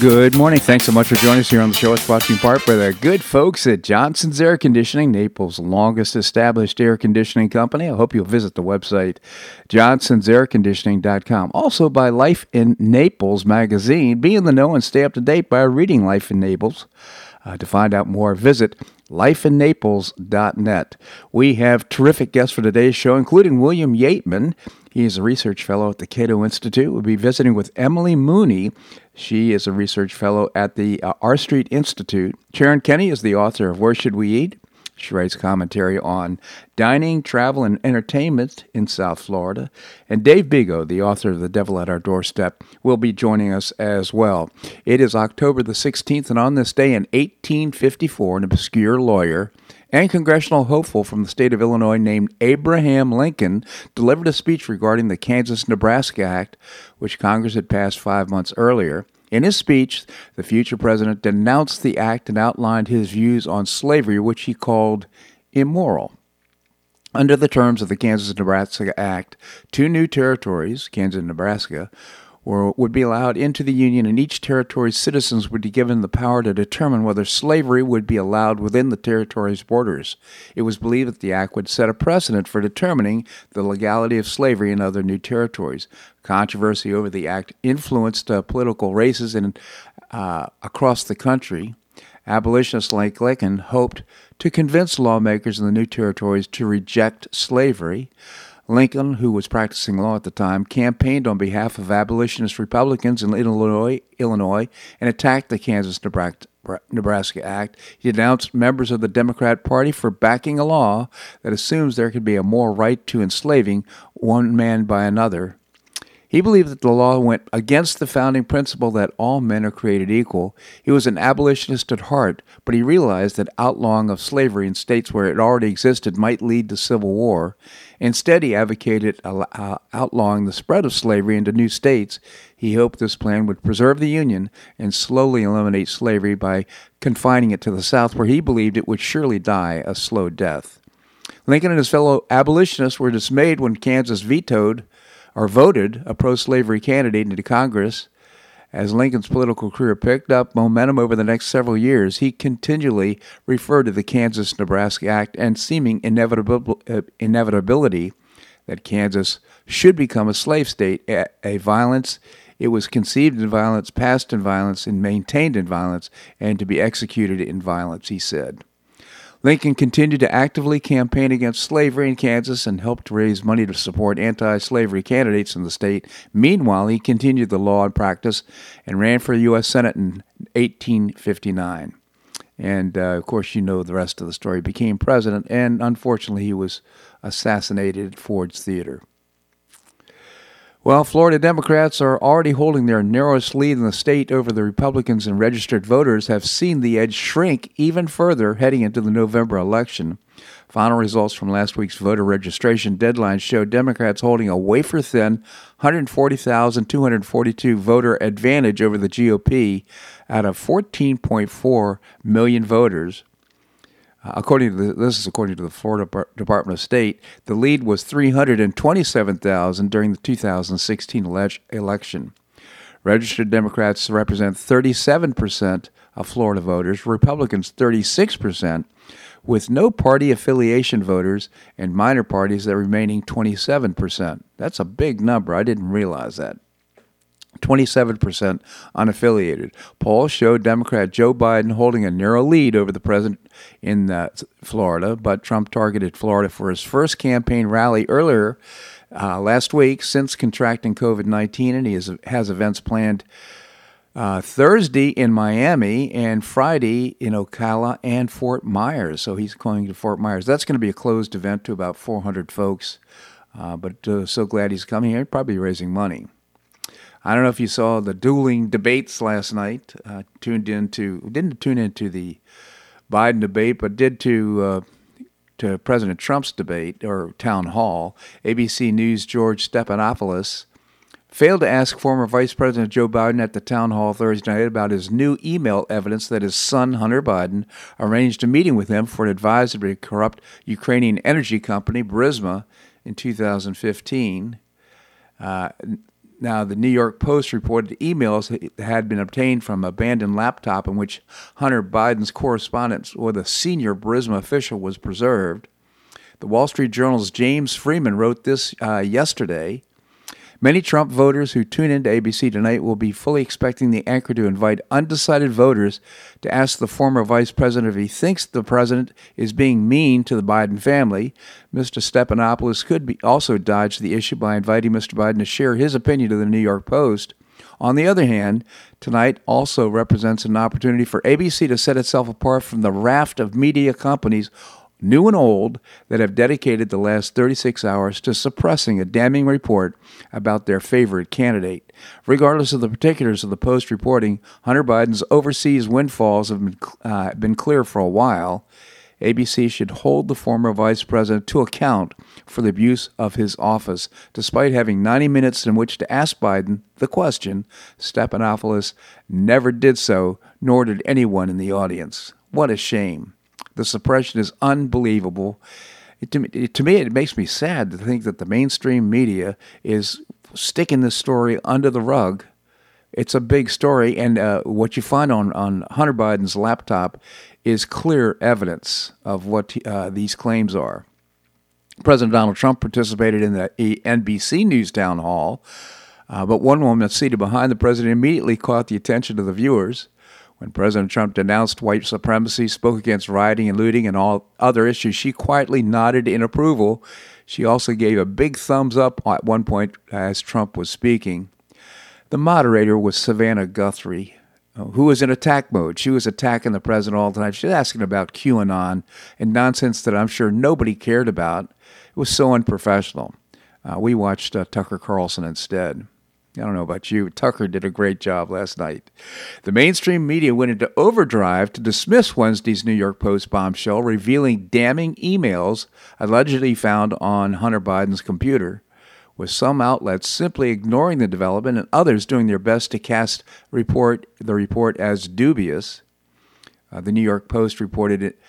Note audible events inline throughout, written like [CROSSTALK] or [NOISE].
Good morning. Thanks so much for joining us here on the show. It's brought to you in part by the good folks at Johnson's Air Conditioning, Naples' longest established air conditioning company. I hope you'll visit the website, johnsonsairconditioning.com. Also by Life in Naples magazine. Be in the know and stay up to date by reading Life in Naples. Uh, to find out more, visit lifeinnaples.net. We have terrific guests for today's show, including William Yeatman. He is a research fellow at the Cato Institute. We'll be visiting with Emily Mooney. She is a research fellow at the uh, R Street Institute. Sharon Kenny is the author of Where Should We Eat? She writes commentary on dining, travel, and entertainment in South Florida. And Dave Bego, the author of The Devil at Our Doorstep, will be joining us as well. It is October the 16th, and on this day in 1854, an obscure lawyer and congressional hopeful from the state of Illinois named Abraham Lincoln delivered a speech regarding the Kansas Nebraska Act, which Congress had passed five months earlier. In his speech, the future president denounced the act and outlined his views on slavery, which he called immoral. Under the terms of the Kansas Nebraska Act, two new territories, Kansas and Nebraska, were, would be allowed into the Union, and each territory's citizens would be given the power to determine whether slavery would be allowed within the territory's borders. It was believed that the act would set a precedent for determining the legality of slavery in other new territories. Controversy over the act influenced uh, political races in, uh, across the country. Abolitionists like Lincoln hoped to convince lawmakers in the new territories to reject slavery. Lincoln, who was practicing law at the time, campaigned on behalf of abolitionist Republicans in Illinois, Illinois and attacked the Kansas Nebraska Act. He denounced members of the Democrat Party for backing a law that assumes there could be a more right to enslaving one man by another he believed that the law went against the founding principle that all men are created equal. He was an abolitionist at heart, but he realized that outlawing of slavery in states where it already existed might lead to civil war. Instead, he advocated uh, outlawing the spread of slavery into new states. He hoped this plan would preserve the Union and slowly eliminate slavery by confining it to the South, where he believed it would surely die a slow death. Lincoln and his fellow abolitionists were dismayed when Kansas vetoed or voted a pro slavery candidate into Congress. As Lincoln's political career picked up momentum over the next several years, he continually referred to the Kansas Nebraska Act and seeming uh, inevitability that Kansas should become a slave state, a violence. It was conceived in violence, passed in violence, and maintained in violence, and to be executed in violence, he said. Lincoln continued to actively campaign against slavery in Kansas and helped raise money to support anti slavery candidates in the state. Meanwhile, he continued the law in practice and ran for the U.S. Senate in 1859. And uh, of course, you know the rest of the story. Became president, and unfortunately, he was assassinated at Ford's Theater. Well, Florida Democrats are already holding their narrowest lead in the state over the Republicans, and registered voters have seen the edge shrink even further heading into the November election. Final results from last week's voter registration deadline show Democrats holding a wafer thin 140,242 voter advantage over the GOP out of 14.4 million voters. According to the, this is according to the Florida Department of State, the lead was 327,000 during the 2016 ele- election. Registered Democrats represent 37% of Florida voters, Republicans 36%, with no party affiliation voters and minor parties that remaining 27%. That's a big number. I didn't realize that. 27% unaffiliated. Polls showed Democrat Joe Biden holding a narrow lead over the president in uh, Florida, but Trump targeted Florida for his first campaign rally earlier uh, last week since contracting COVID 19, and he has, has events planned. Uh, Thursday in Miami and Friday in Ocala and Fort Myers. So he's going to Fort Myers. That's going to be a closed event to about 400 folks. Uh, but uh, so glad he's coming here. Probably raising money. I don't know if you saw the dueling debates last night. Uh, tuned into didn't tune into the Biden debate, but did to uh, to President Trump's debate or town hall. ABC News George Stephanopoulos failed to ask former Vice President Joe Biden at the town hall Thursday night about his new email evidence that his son, Hunter Biden, arranged a meeting with him for an advisory to corrupt Ukrainian energy company, Burisma, in 2015. Uh, now, the New York Post reported emails had been obtained from an abandoned laptop in which Hunter Biden's correspondence with a senior Burisma official was preserved. The Wall Street Journal's James Freeman wrote this uh, yesterday. Many Trump voters who tune into ABC tonight will be fully expecting the anchor to invite undecided voters to ask the former vice president if he thinks the president is being mean to the Biden family. Mr. Stephanopoulos could be also dodge the issue by inviting Mr. Biden to share his opinion to the New York Post. On the other hand, tonight also represents an opportunity for ABC to set itself apart from the raft of media companies new and old, that have dedicated the last 36 hours to suppressing a damning report about their favorite candidate. Regardless of the particulars of the Post reporting, Hunter Biden's overseas windfalls have been, uh, been clear for a while. ABC should hold the former vice president to account for the abuse of his office. Despite having 90 minutes in which to ask Biden the question, Stephanopoulos never did so, nor did anyone in the audience. What a shame. The suppression is unbelievable. It, to, me, to me, it makes me sad to think that the mainstream media is sticking this story under the rug. It's a big story, and uh, what you find on, on Hunter Biden's laptop is clear evidence of what uh, these claims are. President Donald Trump participated in the NBC News town hall, uh, but one woman seated behind the president immediately caught the attention of the viewers. When President Trump denounced white supremacy, spoke against rioting and looting and all other issues, she quietly nodded in approval. She also gave a big thumbs up at one point as Trump was speaking. The moderator was Savannah Guthrie, uh, who was in attack mode. She was attacking the president all the time. She was asking about QAnon and nonsense that I'm sure nobody cared about. It was so unprofessional. Uh, we watched uh, Tucker Carlson instead. I don't know about you. Tucker did a great job last night. The mainstream media went into overdrive to dismiss Wednesday's New York Post bombshell, revealing damning emails allegedly found on Hunter Biden's computer, with some outlets simply ignoring the development and others doing their best to cast report the report as dubious. Uh, the New York Post reported it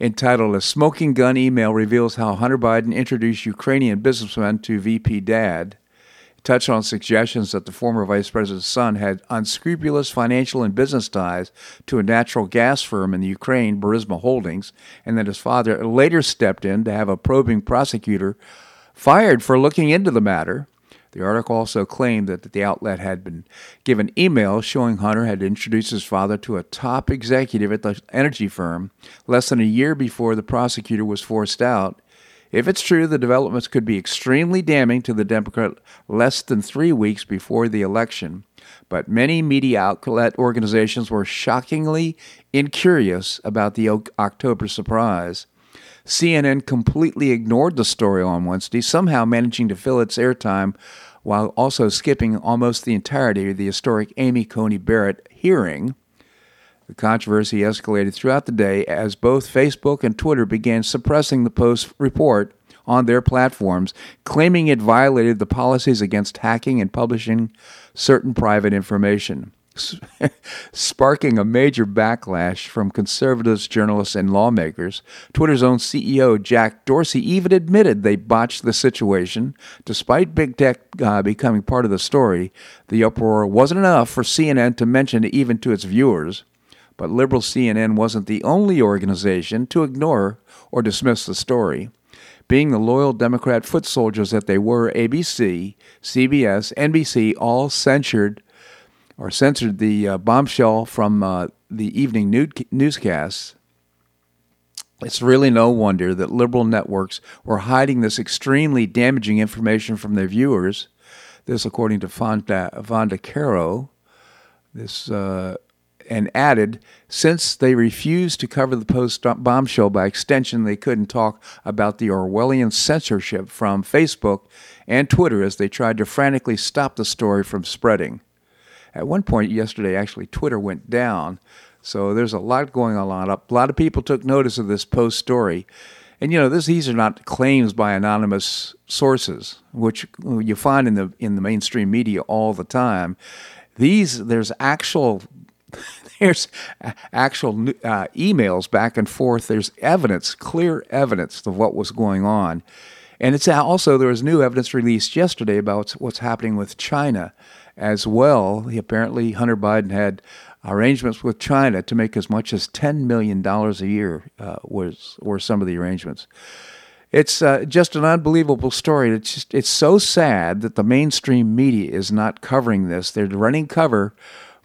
entitled A Smoking Gun Email Reveals How Hunter Biden Introduced Ukrainian Businessmen to VP Dad touched on suggestions that the former vice president's son had unscrupulous financial and business ties to a natural gas firm in the Ukraine, Burisma Holdings, and that his father later stepped in to have a probing prosecutor fired for looking into the matter. The article also claimed that the outlet had been given emails showing Hunter had introduced his father to a top executive at the energy firm less than a year before the prosecutor was forced out if it's true, the developments could be extremely damning to the Democrat less than three weeks before the election. But many media outlet organizations were shockingly incurious about the October surprise. CNN completely ignored the story on Wednesday, somehow managing to fill its airtime while also skipping almost the entirety of the historic Amy Coney Barrett hearing. The controversy escalated throughout the day as both Facebook and Twitter began suppressing the Post report on their platforms, claiming it violated the policies against hacking and publishing certain private information. [LAUGHS] Sparking a major backlash from conservatives, journalists, and lawmakers, Twitter's own CEO Jack Dorsey even admitted they botched the situation. Despite big tech uh, becoming part of the story, the uproar wasn't enough for CNN to mention even to its viewers. But liberal CNN wasn't the only organization to ignore or dismiss the story. Being the loyal Democrat foot soldiers that they were, ABC, CBS, NBC all censured or censored the uh, bombshell from uh, the evening newscasts. It's really no wonder that liberal networks were hiding this extremely damaging information from their viewers. This, according to Fonda, Fonda Caro, this uh, and added, since they refused to cover the post bombshell by extension, they couldn't talk about the Orwellian censorship from Facebook and Twitter as they tried to frantically stop the story from spreading. At one point yesterday, actually, Twitter went down. So there's a lot going on. A lot of people took notice of this post story. and you know this, these are not claims by anonymous sources, which you find in the in the mainstream media all the time. These there's actual there's actual uh, emails back and forth. There's evidence, clear evidence of what was going on. And it's also there was new evidence released yesterday about what's happening with China as well. He, apparently, Hunter Biden had arrangements with China to make as much as ten million dollars a year. Uh, was were some of the arrangements. It's uh, just an unbelievable story. It's just, it's so sad that the mainstream media is not covering this. They're running cover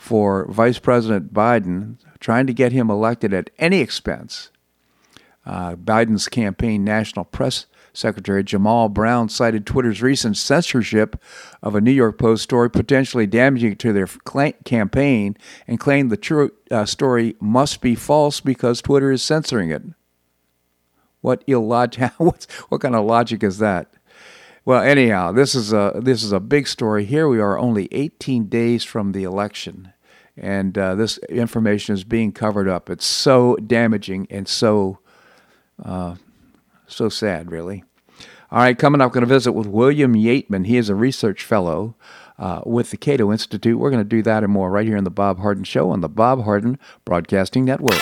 for Vice President Biden, trying to get him elected at any expense. Uh, Biden's campaign national press secretary Jamal Brown cited Twitter's recent censorship of a New York Post story potentially damaging to their campaign and claimed the true uh, story must be false because Twitter is censoring it. What? [LAUGHS] What, what kind of logic is that? Well, anyhow, this is a this is a big story. Here we are, only 18 days from the election, and uh, this information is being covered up. It's so damaging and so uh, so sad, really. All right, coming up, I'm going to visit with William Yeatman. He is a research fellow uh, with the Cato Institute. We're going to do that and more right here on the Bob Harden Show on the Bob Harden Broadcasting Network.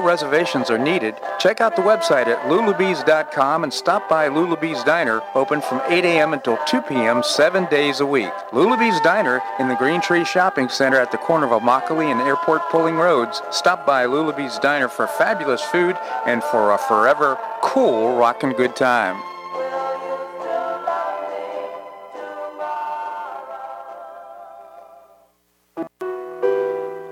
reservations are needed. Check out the website at lulabees.com and stop by Lulabees Diner, open from 8 a.m. until 2 p.m. seven days a week. Lulabees Diner in the Green Tree Shopping Center at the corner of Immokalee and Airport Pulling Roads. Stop by Lulabees Diner for fabulous food and for a forever cool rockin' good time.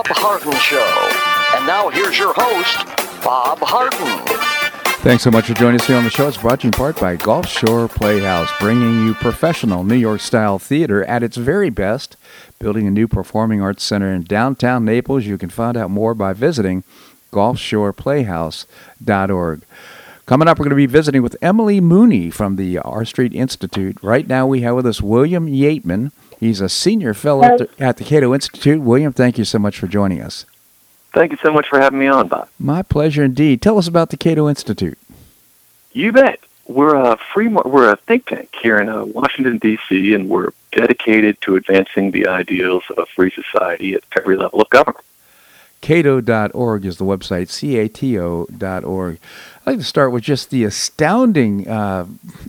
Bob Harden Show. And now here's your host, Bob Harden. Thanks so much for joining us here on the show. It's brought to you in part by Gulf Shore Playhouse, bringing you professional New York style theater at its very best, building a new performing arts center in downtown Naples. You can find out more by visiting gulfshoreplayhouse.org. Coming up, we're going to be visiting with Emily Mooney from the R Street Institute. Right now, we have with us William Yeatman. He's a senior fellow at the, at the Cato Institute. William, thank you so much for joining us. Thank you so much for having me on, Bob. My pleasure indeed. Tell us about the Cato Institute. You bet. We're a free, we're a think tank here in uh, Washington D.C., and we're dedicated to advancing the ideals of a free society at every level of government. Cato.org is the website, C-A-T-O.org. I'd like to start with just the astounding uh,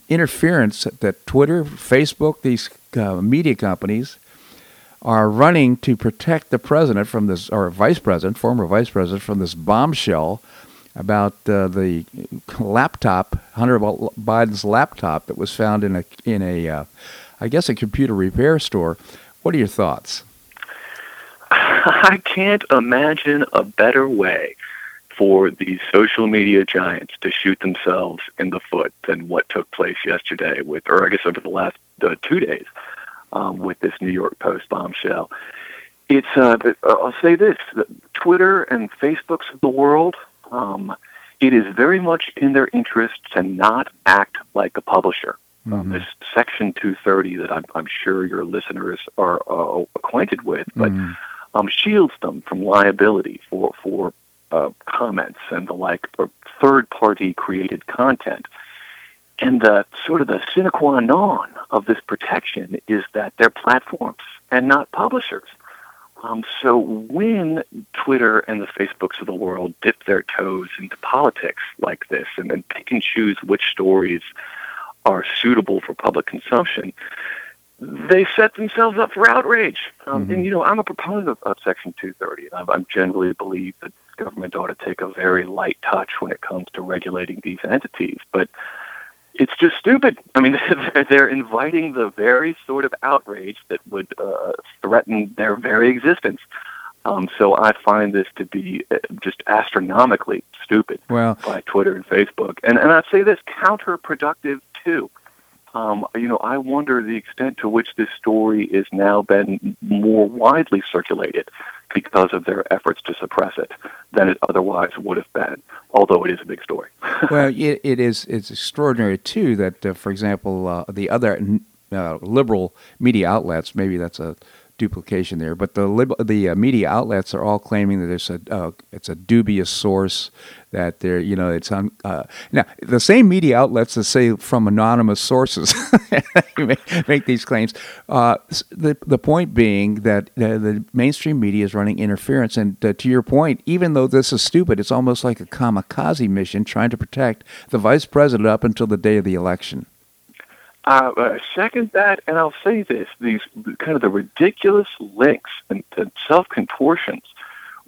interference that Twitter, Facebook, these uh, media companies are running to protect the president from this, or vice president, former vice president, from this bombshell about uh, the laptop, Hunter Biden's laptop that was found in a in a, uh, I guess a computer repair store. What are your thoughts? [LAUGHS] I can't imagine a better way for these social media giants to shoot themselves in the foot than what took place yesterday with, or I guess over the last uh, two days, um, with this New York Post bombshell. It's, uh, I'll say this: Twitter and Facebooks of the world. Um, it is very much in their interest to not act like a publisher. Um, mm-hmm. This Section 230 that I'm, I'm sure your listeners are uh, acquainted with, but mm-hmm. um, shields them from liability for for uh, comments and the like, or third-party created content. And the sort of the sine qua non of this protection is that they're platforms and not publishers. Um, so when Twitter and the Facebooks of the world dip their toes into politics like this and then pick and choose which stories are suitable for public consumption, they set themselves up for outrage. Um, mm-hmm. And, you know, I'm a proponent of, of Section 230. I, I generally believe that government ought to take a very light touch when it comes to regulating these entities. But it's just stupid. I mean, [LAUGHS] they're inviting the very sort of outrage that would uh, threaten their very existence. Um, so I find this to be uh, just astronomically stupid well, by Twitter and Facebook, and and I'd say this counterproductive too. Um, you know, I wonder the extent to which this story is now been more widely circulated because of their efforts to suppress it than it otherwise would have been. Although it is a big story. [LAUGHS] well, it, it is. It's extraordinary too that, uh, for example, uh, the other uh, liberal media outlets. Maybe that's a duplication there. But the the uh, media outlets are all claiming that it's a uh, it's a dubious source that they're you know it's on uh, now the same media outlets that say from anonymous sources [LAUGHS] make, make, these claims. Uh, the the point being that uh, the mainstream media is running interference, and uh, to your point, even though this is stupid, it's almost like a kamikaze mission trying to protect the vice president up until the day of the election. Uh, uh, second that, and I'll say this: these kind of the ridiculous links and, and self contortions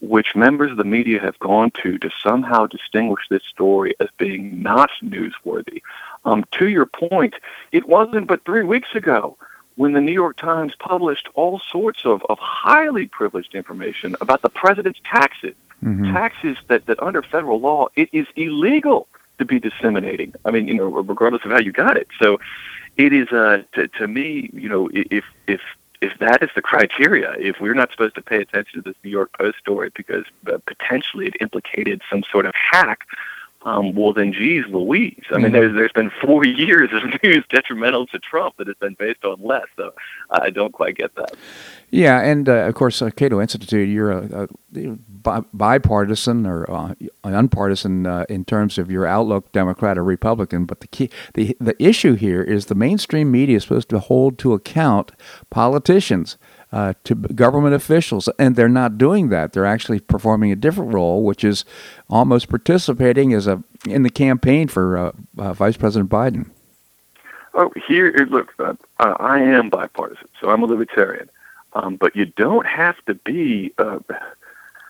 which members of the media have gone to to somehow distinguish this story as being not newsworthy. Um, to your point, it wasn't but three weeks ago when the New York Times published all sorts of, of highly privileged information about the president's taxes, mm-hmm. taxes that, that under federal law it is illegal to be disseminating. I mean, you know, regardless of how you got it. So it is, uh, to, to me, you know, if, if if that is the criteria, if we're not supposed to pay attention to this New York Post story because uh, potentially it implicated some sort of hack, um, well then, geez, Louise. I mean, mm-hmm. there's there's been four [LAUGHS] years of news detrimental to Trump that has been based on less. So I don't quite get that. Yeah, and uh, of course, uh, Cato Institute, you're a, a bipartisan or uh, unpartisan uh, in terms of your outlook, Democrat or Republican. But the key, the the issue here is the mainstream media is supposed to hold to account politicians. Uh, to government officials, and they're not doing that. They're actually performing a different role, which is almost participating as a in the campaign for uh, uh, Vice President Biden. Oh, here, look, uh, I am bipartisan, so I'm a libertarian. Um, but you don't have to be uh,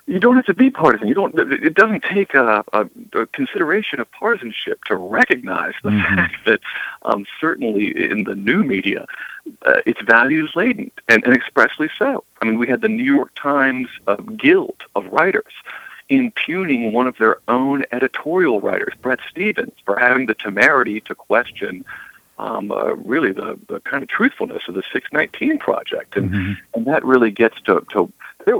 you don't have to be partisan. You don't. It doesn't take a, a, a consideration of partisanship to recognize the mm-hmm. fact that um, certainly in the new media, uh, it's values laden and, and expressly so. I mean, we had the New York Times uh, Guild of Writers impugning one of their own editorial writers, Bret Stephens, for having the temerity to question um, uh, really the, the kind of truthfulness of the 619 project. And, mm-hmm. and that really gets to, to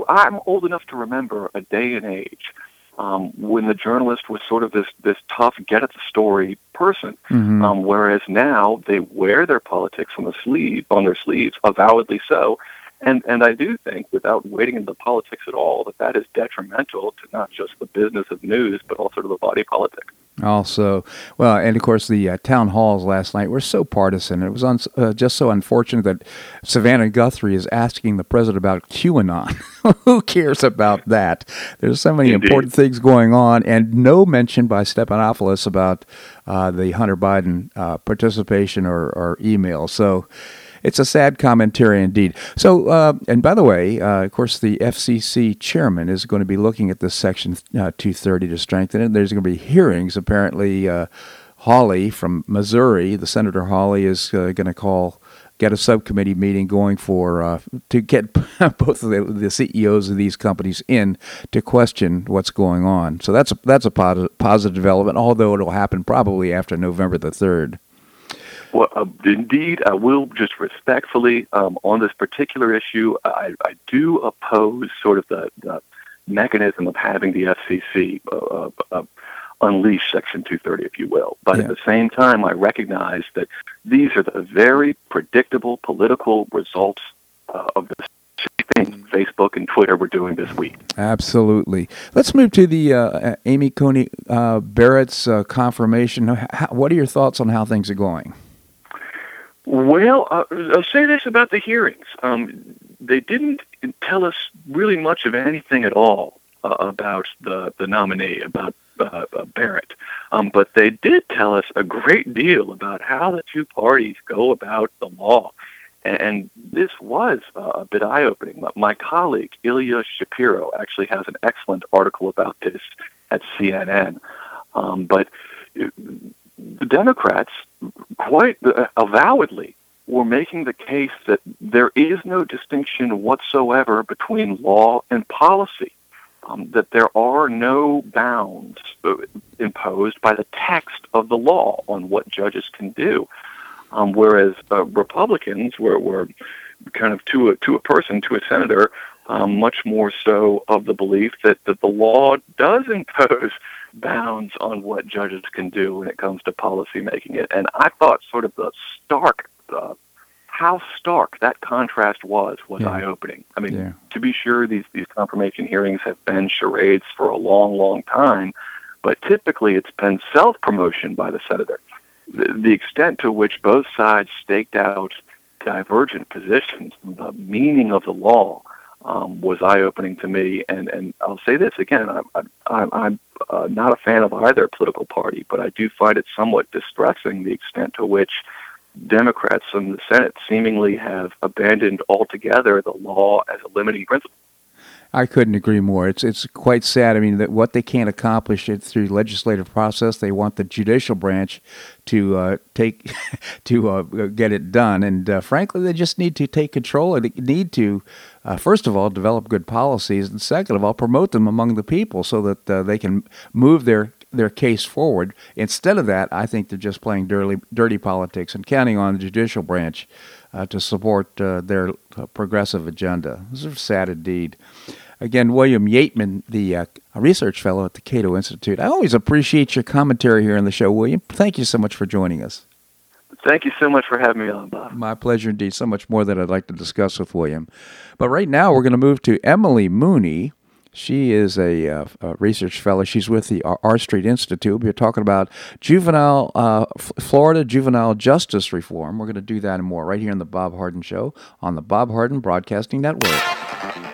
I'm old enough to remember a day and age um, when the journalist was sort of this this tough, get at the story person, mm-hmm. um, whereas now they wear their politics on the sleeve on their sleeves, avowedly so. And and I do think, without wading into politics at all, that that is detrimental to not just the business of news, but also to the body politic. Also, well, and of course, the uh, town halls last night were so partisan. It was un- uh, just so unfortunate that Savannah Guthrie is asking the president about QAnon. [LAUGHS] Who cares about that? There's so many Indeed. important things going on, and no mention by Stephanopoulos about uh, the Hunter Biden uh, participation or, or email. So, it's a sad commentary indeed. So, uh, and by the way, uh, of course, the FCC chairman is going to be looking at this Section uh, 230 to strengthen it. There's going to be hearings. Apparently, uh, Hawley from Missouri, the Senator Hawley, is uh, going to call get a subcommittee meeting going for uh, to get [LAUGHS] both of the, the, CEOs of these companies in to question what's going on. So that's a, that's a positive, positive development, although it'll happen probably after November the third. Well, uh, indeed, I will just respectfully um, on this particular issue. I, I, do oppose sort of the, the mechanism of having the FCC uh, uh, uh unleash Section 230, if you will. But yeah. at the same time, I recognize that these are the very predictable political results uh, of the thing Facebook and Twitter were doing this week. Absolutely. Let's move to the uh, Amy Coney uh, Barrett's uh, confirmation. How, what are your thoughts on how things are going? Well, uh, I'll say this about the hearings. Um, they didn't tell us really much of anything at all uh, about the, the nominee, about uh, uh, Barrett. Um, but they did tell us a great deal about how the two parties go about the law. And, and this was uh, a bit eye opening. My colleague, Ilya Shapiro, actually has an excellent article about this at CNN. Um, but uh, the Democrats quite uh, avowedly were making the case that there is no distinction whatsoever between law and policy um, that there are no bounds uh, imposed by the text of the law on what judges can do. Um, whereas uh, Republicans were, were kind of to a, to a person, to a senator, um, much more so of the belief that, that the law does [LAUGHS] impose bounds on what judges can do when it comes to policy making. It and I thought sort of the stark uh, how stark that contrast was was yeah. eye-opening. I mean, yeah. to be sure, these these confirmation hearings have been charades for a long, long time, but typically it's been self-promotion by the senator. The, the extent to which both sides staked out divergent positions, the meaning of the law, um, was eye-opening to me. And and I'll say this again: I'm I'm, I'm uh, not a fan of either political party, but I do find it somewhat distressing the extent to which Democrats in the Senate seemingly have abandoned altogether the law as a limiting principle. I couldn't agree more. It's it's quite sad. I mean, that what they can't accomplish it through legislative process, they want the judicial branch to uh, take [LAUGHS] to uh, get it done. And uh, frankly, they just need to take control. They need to, uh, first of all, develop good policies, and second of all, promote them among the people so that uh, they can move their their case forward. Instead of that, I think they're just playing dirty, dirty politics and counting on the judicial branch uh, to support uh, their uh, progressive agenda. This is sad indeed. Again, William Yeatman, the uh, research fellow at the Cato Institute. I always appreciate your commentary here on the show, William. Thank you so much for joining us. Thank you so much for having me on, Bob. My pleasure indeed. So much more that I'd like to discuss with William. But right now, we're going to move to Emily Mooney she is a, uh, a, research fellow. She's with the R Street Institute. We're talking about juvenile, uh, Florida juvenile justice reform. We're going to do that and more right here on the Bob Harden Show on the Bob Harden Broadcasting Network.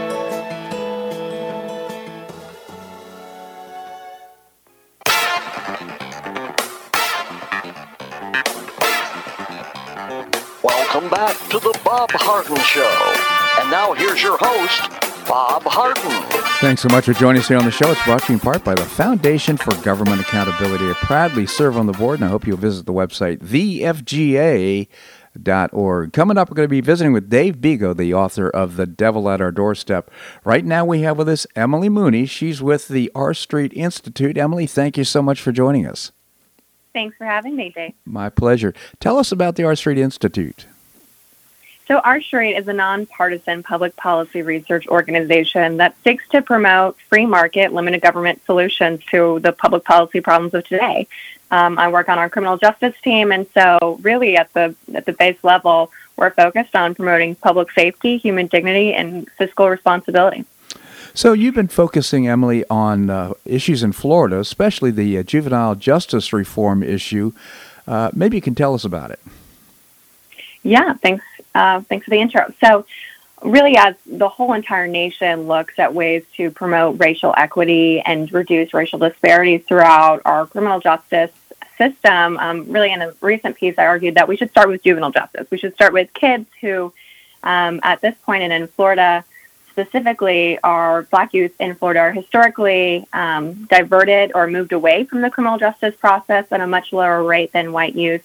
Show. And now here's your host, Bob Harden. Thanks so much for joining us here on the show. It's brought to you in part by the Foundation for Government Accountability. I proudly serve on the board, and I hope you'll visit the website, thefga.org. Coming up, we're going to be visiting with Dave Bego, the author of The Devil at Our Doorstep. Right now, we have with us Emily Mooney. She's with the R Street Institute. Emily, thank you so much for joining us. Thanks for having me, Dave. My pleasure. Tell us about the R Street Institute. So, Street is a nonpartisan public policy research organization that seeks to promote free market, limited government solutions to the public policy problems of today. Um, I work on our criminal justice team, and so really at the at the base level, we're focused on promoting public safety, human dignity, and fiscal responsibility. So you've been focusing, Emily, on uh, issues in Florida, especially the uh, juvenile justice reform issue. Uh, maybe you can tell us about it. Yeah, thanks. Uh, thanks for the intro. So, really, as the whole entire nation looks at ways to promote racial equity and reduce racial disparities throughout our criminal justice system, um, really, in a recent piece, I argued that we should start with juvenile justice. We should start with kids who, um, at this point and in Florida, specifically our black youth in Florida are historically um, diverted or moved away from the criminal justice process at a much lower rate than white youth.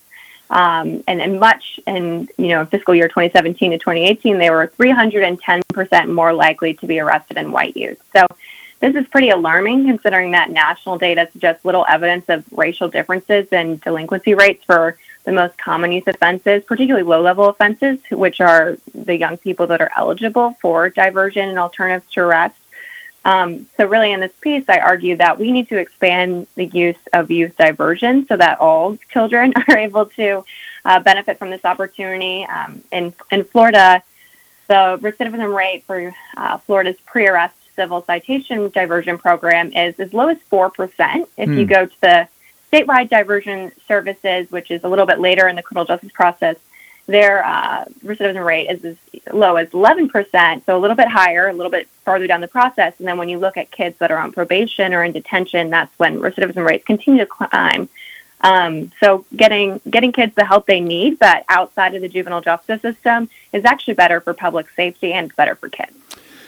Um, and, and much in you know fiscal year 2017 to 2018, they were 310 percent more likely to be arrested in white youth. So this is pretty alarming, considering that national data suggests little evidence of racial differences in delinquency rates for the most common youth offenses, particularly low level offenses, which are the young people that are eligible for diversion and alternatives to arrest. Um, so, really, in this piece, I argue that we need to expand the use of youth diversion so that all children [LAUGHS] are able to uh, benefit from this opportunity. Um, in, in Florida, the recidivism rate for uh, Florida's pre arrest civil citation diversion program is as low as 4%. If you hmm. go to the statewide diversion services, which is a little bit later in the criminal justice process, their uh, recidivism rate is as low as 11%, so a little bit higher, a little bit farther down the process. And then when you look at kids that are on probation or in detention, that's when recidivism rates continue to climb. Um, so getting getting kids the help they need, but outside of the juvenile justice system, is actually better for public safety and better for kids.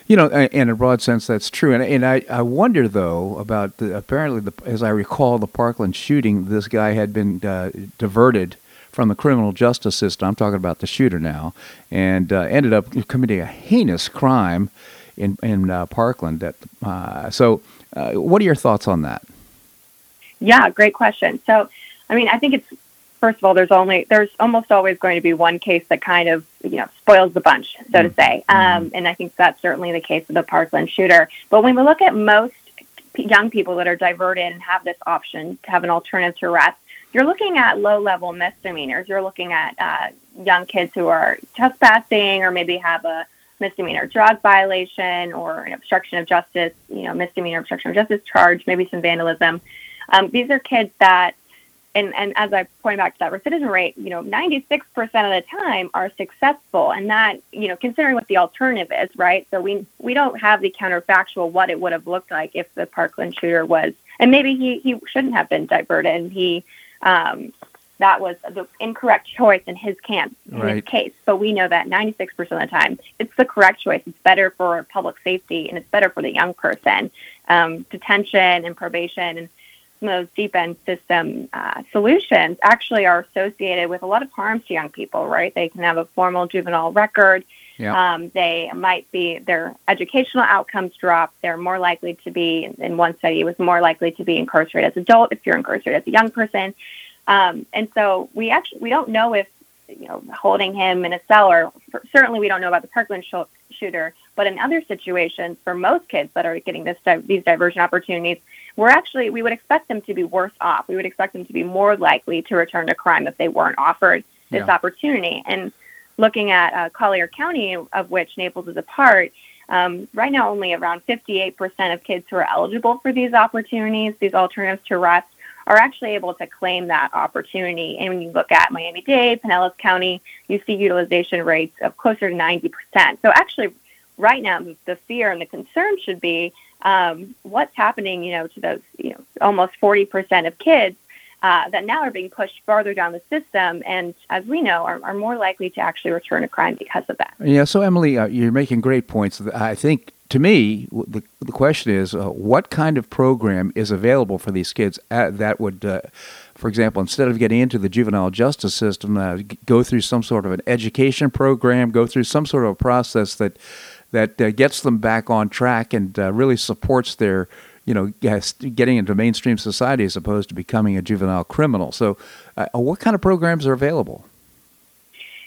You know, in a broad sense, that's true. And, and I, I wonder, though, about the, apparently, the, as I recall, the Parkland shooting, this guy had been uh, diverted from the criminal justice system. I'm talking about the shooter now, and uh, ended up committing a heinous crime in, in uh, Parkland. That, uh, so, uh, what are your thoughts on that? Yeah, great question. So, I mean, I think it's first of all, there's only there's almost always going to be one case that kind of you know spoils the bunch, so mm-hmm. to say. Um, and I think that's certainly the case of the Parkland shooter. But when we look at most young people that are diverted and have this option to have an alternative to arrest, you're looking at low-level misdemeanors. You're looking at uh, young kids who are trespassing or maybe have a misdemeanor drug violation or an obstruction of justice, you know, misdemeanor obstruction of justice charge, maybe some vandalism. Um, these are kids that and, and as I point back to that recidivism rate, you know, 96% of the time are successful. And that, you know, considering what the alternative is, right? So we, we don't have the counterfactual what it would have looked like if the Parkland shooter was, and maybe he, he shouldn't have been diverted and he, um, that was the incorrect choice in his camp, in right. his case. But we know that 96% of the time, it's the correct choice. It's better for public safety and it's better for the young person. Um, detention and probation and some of those deep end system uh, solutions actually are associated with a lot of harms to young people, right? They can have a formal juvenile record. Yeah. Um, they might be, their educational outcomes drop. They're more likely to be, in one study, it was more likely to be incarcerated as an adult if you're incarcerated as a young person. Um, and so we actually, we don't know if, you know, holding him in a cell or certainly we don't know about the Parkland sh- shooter, but in other situations, for most kids that are getting this these diversion opportunities, we're actually we would expect them to be worse off. We would expect them to be more likely to return to crime if they weren't offered this Yeah. opportunity. And looking at uh, Collier County, of which Naples is a part, um, right now only around 58% of kids who are eligible for these opportunities, these alternatives to arrest, are actually able to claim that opportunity. And when you look at Miami Dade, Pinellas County, you see utilization rates of closer to 90%. So actually, right now, the fear and the concern should be um, what's happening, you know, to those, you know, almost 40% of kids uh, that now are being pushed farther down the system, and as we know, are, are more likely to actually return to crime because of that. Yeah, so Emily, uh, you're making great points. I think to me, the, the question is uh, what kind of program is available for these kids uh, that would, uh, for example, instead of getting into the juvenile justice system, uh, go through some sort of an education program, go through some sort of a process that that uh, gets them back on track and really supports their, you know, getting into mainstream society as opposed to becoming a juvenile criminal. So, uh, what kind of programs are available?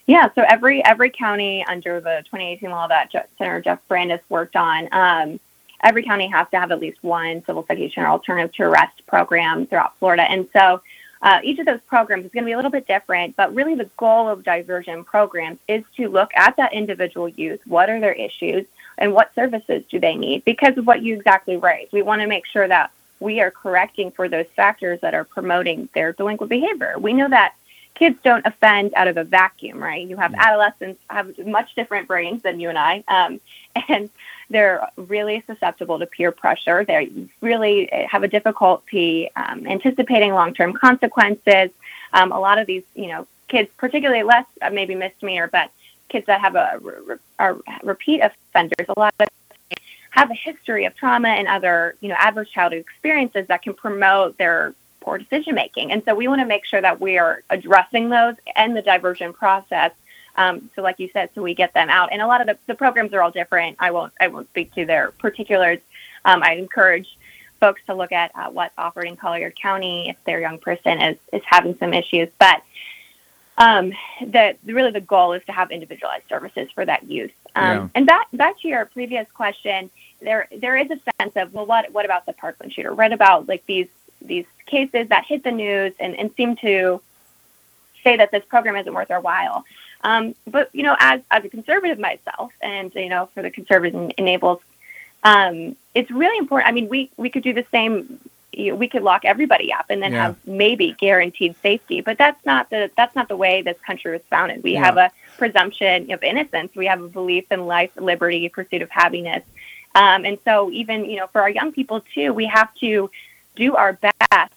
Yeah, so every every county under the 2018 law that Je- Senator Jeff Brandes worked on, um, every county has to have at least one civil citation or alternative to arrest program throughout Florida. And so uh, each of those programs is going to be a little bit different, but really the goal of diversion programs is to look at that individual youth. What are their issues and what services do they need? Because of what you exactly raised, we want to make sure that we are correcting for those factors that are promoting their delinquent behavior. We know that kids don't offend out of a vacuum, right? You have adolescents have much different brains than you and I, um, [LAUGHS] and they're really susceptible to peer pressure. They really have a difficulty um, anticipating long-term consequences. Um, a lot of these, you know, kids, particularly less uh, maybe misdemeanor, but kids that have a, are repeat offenders, a lot of have a history of trauma and other, you know, adverse childhood experiences that can promote their poor decision making. And so we want to make sure that we are addressing those and the diversion process. Um, so, like you said, so we get them out. And a lot of the, the programs are all different. I won't I won't speak to their particulars. Um, I'd encourage folks to look at uh, what's offered in Collier County if their young person is is having some issues. But um, the really the goal is to have individualized services for that youth. Um, Yeah. And back back to your previous question, there there is a sense of well, what what about the Parkland shooter? What about like these these cases that hit the news and, and seem to say that this program isn't worth our while. Um, but you know, as as a conservative myself, and you know, for the conservative in um, it's really important. I mean, we we could do the same. You know, we could lock everybody up and then Yeah. have maybe guaranteed safety, but that's not the that's not the way this country was founded. We Yeah. have a presumption of innocence. We have a belief in life, liberty, pursuit of happiness, um, and so even you know, for our young people too, we have to do our best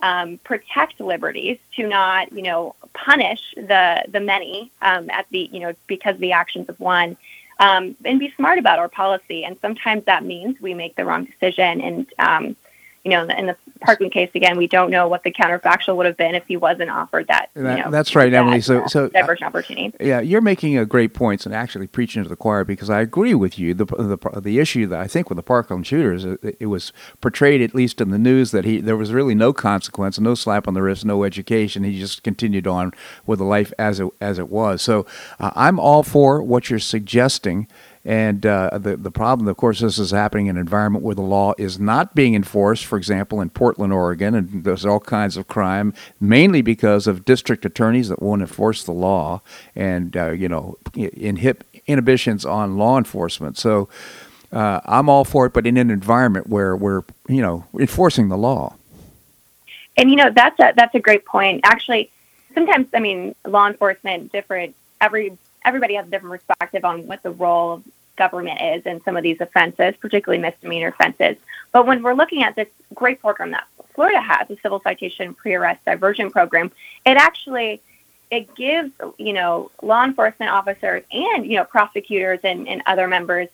um, protect liberties, to not, you know, punish the the many um, at the, you know, because of the actions of one, um, and be smart about our policy. And sometimes that means we make the wrong decision. And um, you know, in the, Parkland case again, we don't know what the counterfactual would have been if he wasn't offered that. you That- know, that's right, that, Emily. So- uh, so, uh, diversion opportunity. Yeah, you're making a great points and actually preaching to the choir because I agree with you. The the, the issue that I think with the Parkland shooters, it, it was portrayed at least in the news that he there was really no consequence, no slap on the wrist, no education. He just continued on with the life as it as it was. So uh, I'm all for what you're suggesting. And uh, the the problem, of course, this is happening in an environment where the law is not being enforced. For example, in Portland, Oregon, and there's all kinds of crime, mainly because of district attorneys that won't enforce the law, and uh, you know, inhib- inhibitions on law enforcement. So uh, I'm all for it, but in an environment where we're you know enforcing the law. And you know that's a that's a great point. Actually, sometimes I mean law enforcement different every everybody has a different perspective on what the role of government is in some of these offenses, particularly misdemeanor offenses. But when we're looking at this great program that Florida has, the civil citation pre-arrest diversion program, it actually it gives you know law enforcement officers and you know prosecutors and, and other members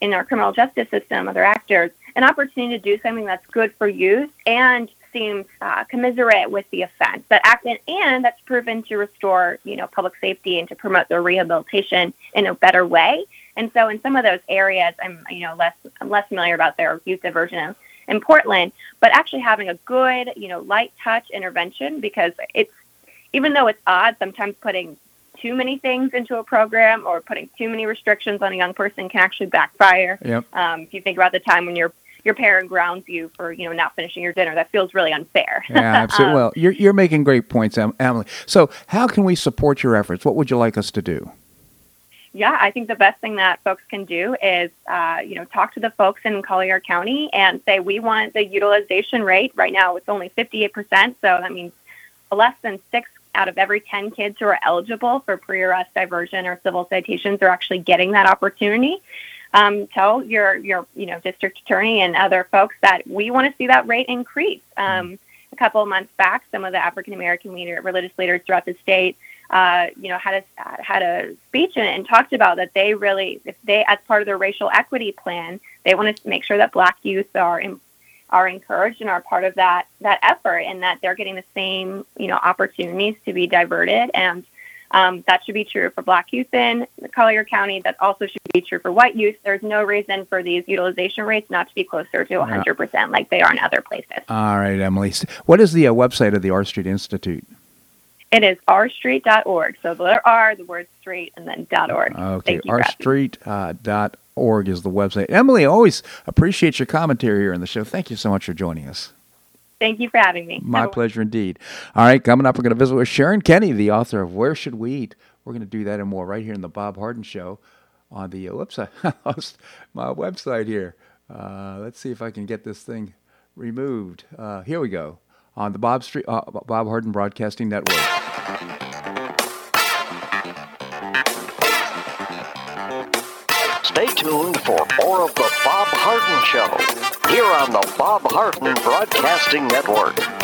in our criminal justice system, other actors, an opportunity to do something that's good for youth and seems uh, commiserate with the offense But act and that's proven to restore you know public safety and to promote their rehabilitation in a better way and so in some of those areas i'm you know less i'm less familiar about their youth diversion in portland but actually having a good you know light touch intervention because it's even though it's odd sometimes putting too many things into a program or putting too many restrictions on a young person can actually backfire. Yep. Um, if you think about the time when your your parent grounds you for you know not finishing your dinner, that feels really unfair. Yeah, [LAUGHS] absolutely. um, well, you're you're making great points, Emily. So, how can we support your efforts? What would you like us to do? Yeah, I think the best thing that folks can do is, uh, you know, talk to the folks in Collier County and say we want the utilization rate. Right now, it's only 58%, so that means less than six out of every 10 kids who are eligible for pre-arrest diversion or civil citations are actually getting that opportunity. Um, tell your your you know district attorney and other folks that we want to see that rate increase. Um, a couple of months back, some of the African American leader, religious leaders throughout the state, uh, you know, had a had a speech and, and talked about that they really, if they, as part of their racial equity plan, they want to make sure that Black youth are in, are encouraged and are part of that that effort, and that they're getting the same you know opportunities to be diverted, and um, that should be true for Black youth in Collier County. That also should true for white youth. There's no reason for these utilization rates not to be closer to 100 percent like they are in other places. All right, Emily. What is the uh, website of the R Street Institute? It is rstreet.org. So there are the word street and then .dot .org. Okay, rstreet.org uh, org is the website. Emily, always appreciate your commentary here on the show. Thank you so much for joining us. Thank you for having me. My pleasure indeed. All right, coming up, we're going to visit with Sharon Kenny, the author of Where Should We Eat? We're going to do that and more right here in the Bob Harden Show on the uh, website. [LAUGHS] my website here. Uh, let's see if I can get this thing removed. Uh, here we go on the Bob Street uh, Bob Harden Broadcasting Network. Stay tuned for more of the Bob Harden Show here on the Bob Harden Broadcasting Network.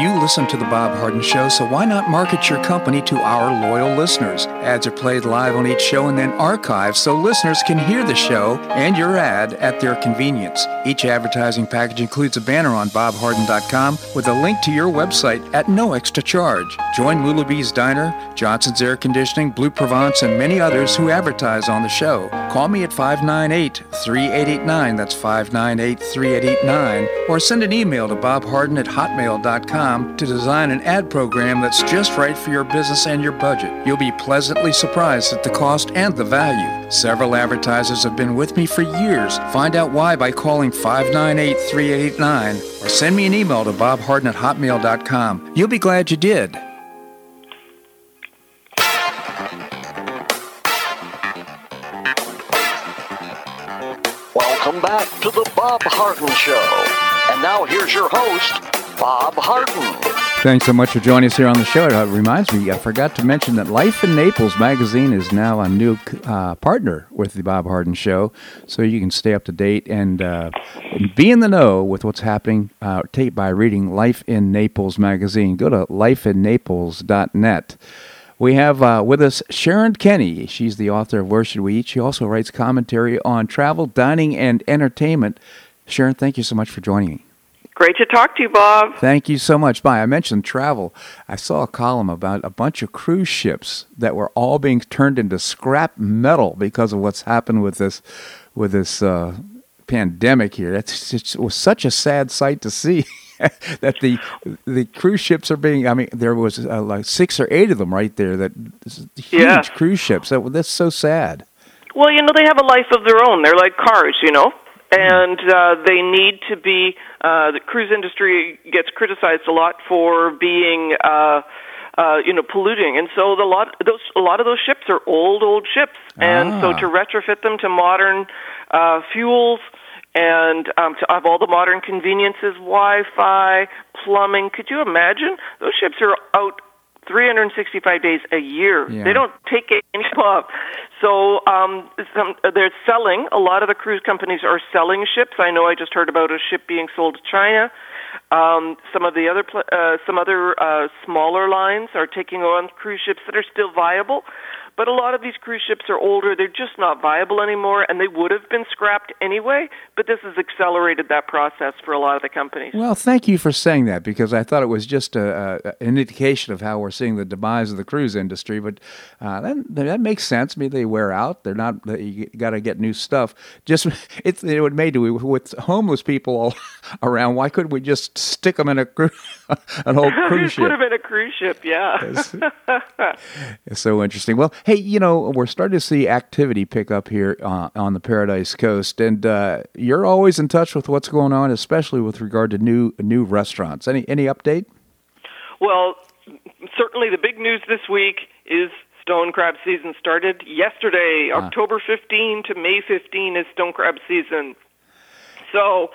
You listen to The Bob Harden Show, so why not market your company to our loyal listeners? Ads are played live on each show and then archived so listeners can hear the show and your ad at their convenience. Each advertising package includes a banner on bobharden.com with a link to your website at no extra charge. Join Lulabee's Diner, Johnson's Air Conditioning, Blue Provence, and many others who advertise on the show. Call me at 598 3889, that's 598 3889, or send an email to bobharden at hotmail.com to design an ad program that's just right for your business and your budget. You'll be pleasantly surprised at the cost and the value. Several advertisers have been with me for years. Find out why by calling 598 3889 or send me an email to bobharden at hotmail.com. You'll be glad you did. Welcome back to the Bob Harden Show. And now here's your host, Bob Harden. Thanks so much for joining us here on the show. It reminds me, I forgot to mention that Life in Naples magazine is now a new uh, partner with the Bob Harden Show, so you can stay up to date and, uh, be in the know with what's happening uh, by reading Life in Naples magazine. Go to lifeinnaples.net. We have uh, with us Sharon Kenny. She's the author of Where Should We Eat? She also writes commentary on travel, dining, and entertainment. Sharon, thank you so much for joining me. Great to talk to you, Bob. Thank you so much. Bye. I mentioned travel. I saw a column about a bunch of cruise ships that were all being turned into scrap metal because of what's happened with this with this uh, pandemic here. That's it was such a sad sight to see. [LAUGHS] that the the cruise ships are being. I mean, there was uh, like six or eight of them right there. That huge Yeah. cruise ships. That, that's so sad. Well, you know, they have a life of their own. They're like cars, you know, and uh, they need to be. Uh, the cruise industry gets criticized a lot for being, uh, uh, you know, polluting, and so the lot those a lot of those ships are old, old ships, and so Ah. to retrofit them to modern uh, fuels. And um, to have all the modern conveniences, Wi-Fi, plumbing. Could you imagine? Those ships are out 365 days a year. Yeah. They don't take any [LAUGHS] off. So um, some, they're selling. A lot of the cruise companies are selling ships. I know I just heard about a ship being sold to China. Um, some of the other uh, some other uh, smaller lines are taking on cruise ships that are still viable. But a lot of these cruise ships are older. They're just not viable anymore, and they would have been scrapped anyway. But this has accelerated that process for a lot of the companies. Well, thank you for saying that because I thought it was just a, a, an indication of how we're seeing the demise of the cruise industry. But uh, that, that makes sense. Maybe they wear out. They're not. You got to get new stuff. Just [LAUGHS] it's it would made to with homeless people all [LAUGHS] around. Why couldn't we just stick them in a cru- [LAUGHS] an old cruise ship? Put them in a cruise ship, yeah. It's so interesting. Well, hey, you know, we're starting to see activity pick up here uh, on the Paradise Coast, and uh, you're always in touch with what's going on, especially with regard to new new restaurants. Any any update? Well, certainly the big news this week is stone crab season started yesterday. October 15 to May 15 is stone crab season. So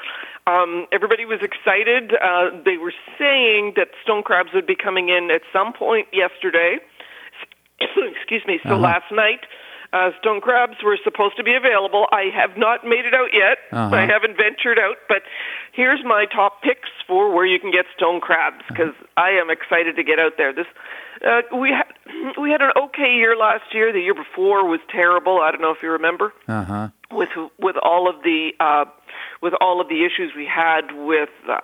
um, everybody was excited. Uh, they were saying that stone crabs would be coming in at some point yesterday. [COUGHS] Excuse me. So last night, uh, stone crabs were supposed to be available. I have not made it out yet. Uh-huh. I haven't ventured out, but here's my top picks for where you can get stone crabs because I am excited to get out there. This uh, we had [CLEARS THROAT] we had an okay year last year. The year before was terrible. I don't know if you remember Uh huh. with with all of the uh, with all of the issues we had with uh,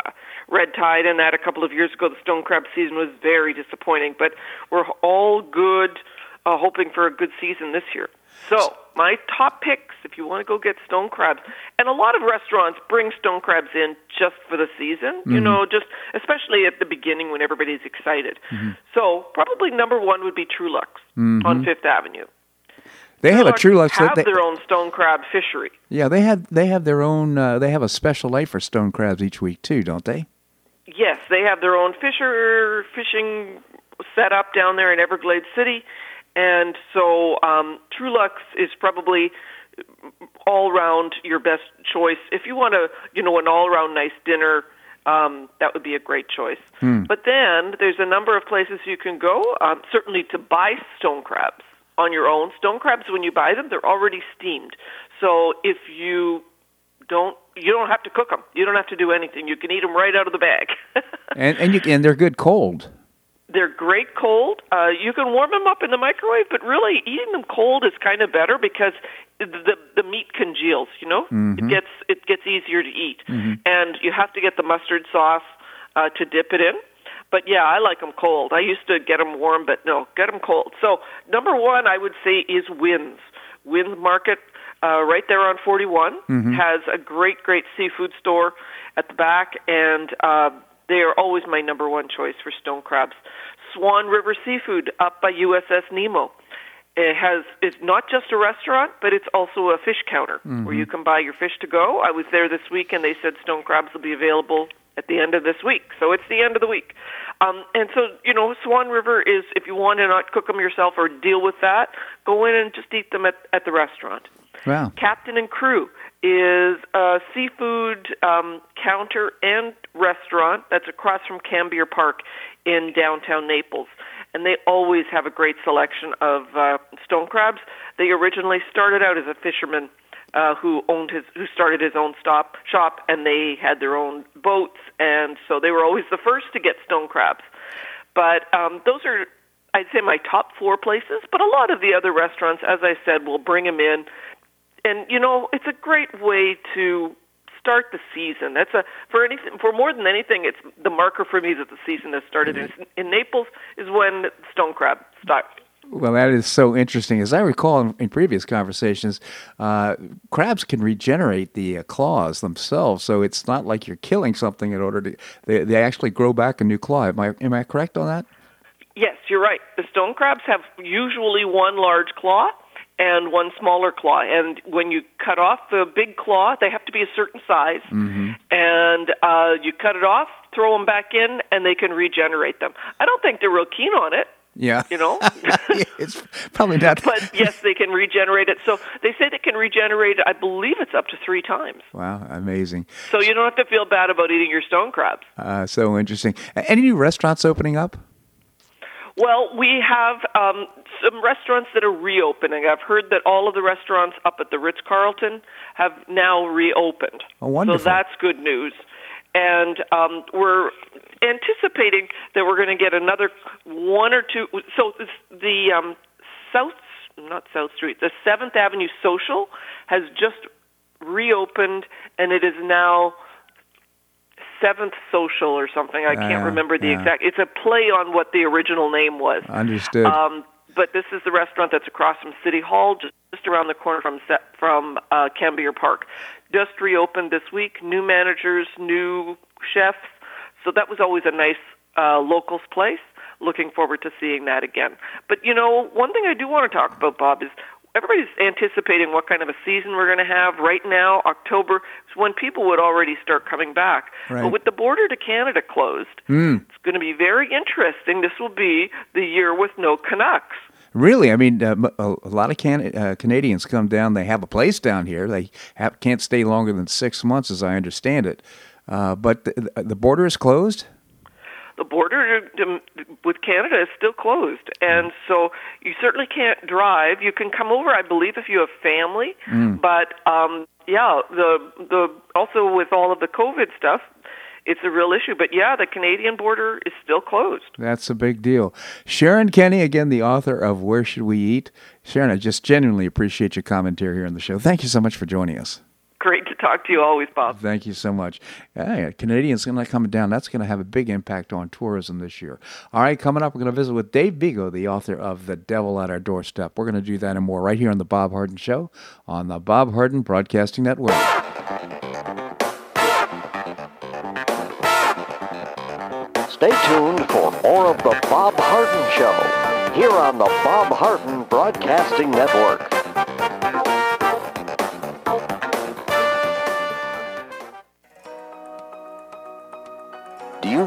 red tide and that a couple of years ago. The stone crab season was very disappointing, but we're all good, uh, hoping for a good season this year. So my top picks, if you want to go get stone crabs, and a lot of restaurants bring stone crabs in just for the season. You know, just especially at the beginning when everybody's excited. So probably number one would be Truluck's on Fifth Avenue. They have a Truluck's. have they- their own stone crab fishery. yeah, they have they have their own. Uh, they have a special night for stone crabs each week too, don't they? Yes, they have their own fisher fishing set up down there in Everglades City, and so um, Truluck's is probably all round your best choice if you want a you know an all round nice dinner. Um, that would be a great choice. But then there's a number of places you can go. Um, certainly to buy stone crabs on your own. Stone crabs, when you buy them, they're already steamed. So if you don't you don't have to cook them. You don't have to do anything. You can eat them right out of the bag. [LAUGHS] And and you and they're good cold. They're great cold. Uh, you can warm them up in the microwave, but really eating them cold is kind of better because the the meat congeals. You know, it gets it gets easier to eat, and you have to get the mustard sauce uh, to dip it in. But yeah, I like them cold. I used to get them warm, but no, get them cold. So number one, I would say is Wynn's. Wynn's Market, uh, right there on 41, has a great, great seafood store at the back, and uh, they are always my number one choice for stone crabs. Swan River Seafood up by USS Nemo. It has it's not just a restaurant, but it's also a fish counter where you can buy your fish to go. I was there this week, and they said stone crabs will be available at the end of this week. So it's the end of the week. Um, and so, you know, Swan River is, if you want to not cook them yourself or deal with that, go in and just eat them at, at the restaurant. Wow. Captain and Crew is a seafood um, counter and restaurant that's across from Cambier Park in downtown Naples. And they always have a great selection of uh, stone crabs. They originally started out as a fisherman uh, who owned his, who started his own stop shop, and they had their own boats, and so they were always the first to get stone crabs. But um, those are, I'd say, my top four places. But a lot of the other restaurants, as I said, will bring them in and you know it's a great way to start the season. That's a for anything for more than anything. It's the marker for me that the season has started. In, in Naples is when stone crab start. Well, that is so interesting. As I recall in, in previous conversations, uh, crabs can regenerate the uh, claws themselves, so it's not like you're killing something in order to. They, they actually grow back a new claw. Am I am I correct on that? Yes, you're right. The stone crabs have usually one large claw and one smaller claw. And when you cut off the big claw, they have to be a certain size. Mm-hmm. And uh, you cut it off, throw them back in, and they can regenerate them. I don't think they're real keen on it. Yeah. You know? [LAUGHS] it's probably not. [LAUGHS] but yes, they can regenerate it. So they say they can regenerate it, I believe it's up to three times. Wow, amazing. So you don't have to feel bad about eating your stone crabs. Uh, so interesting. Any new restaurants opening up? Well, we have um, some restaurants that are reopening. I've heard that all of the restaurants up at the Ritz Carlton have now reopened. Oh, wonderful. So that's good news. And um, we're anticipating that we're going to get another one or two. So the um, South, not South Street, the Seventh Avenue Social has just reopened, and it is now Seventh Social or something. I can't Uh, remember the yeah. exact. It's a play on what the original name was. Understood. Um, but this is the restaurant that's across from City Hall, just, just around the corner from Se- from uh, Cambier Park. Just reopened this week. New managers, new chefs. So that was always a nice uh, locals place. Looking forward to seeing that again. But you know, one thing I do want to talk about, Bob, is everybody's anticipating what kind of a season we're going to have. Right now, October is when people would already start coming back. Right. But with the border to Canada closed, it's going to be very interesting. This will be the year with no Canucks. Really, I mean, uh, a lot of can- uh, Canadians come down. They have a place down here. They have, can't stay longer than six months, as I understand it. Uh, but the, the border is closed. The border to, to, with Canada is still closed, and so you certainly can't drive. You can come over, I believe, if you have family, but um, yeah, the the also with all of the COVID stuff, it's a real issue. But yeah, the Canadian border is still closed. That's a big deal. Sharon Kenny, again, the author of Where Should We Eat? Sharon, I just genuinely appreciate your commentary here on the show. Thank you so much for joining us. Great to talk to you always, Bob. Thank you so much. Yeah, Canadians going to coming down. That's going to have a big impact on tourism this year. All right, coming up, we're going to visit with Dave Bego, the author of The Devil at Our Doorstep. We're going to do that and more right here on the Bob Harden Show on the Bob Harden Broadcasting Network. Stay tuned for more of the Bob Harden Show here on the Bob Harden Broadcasting Network.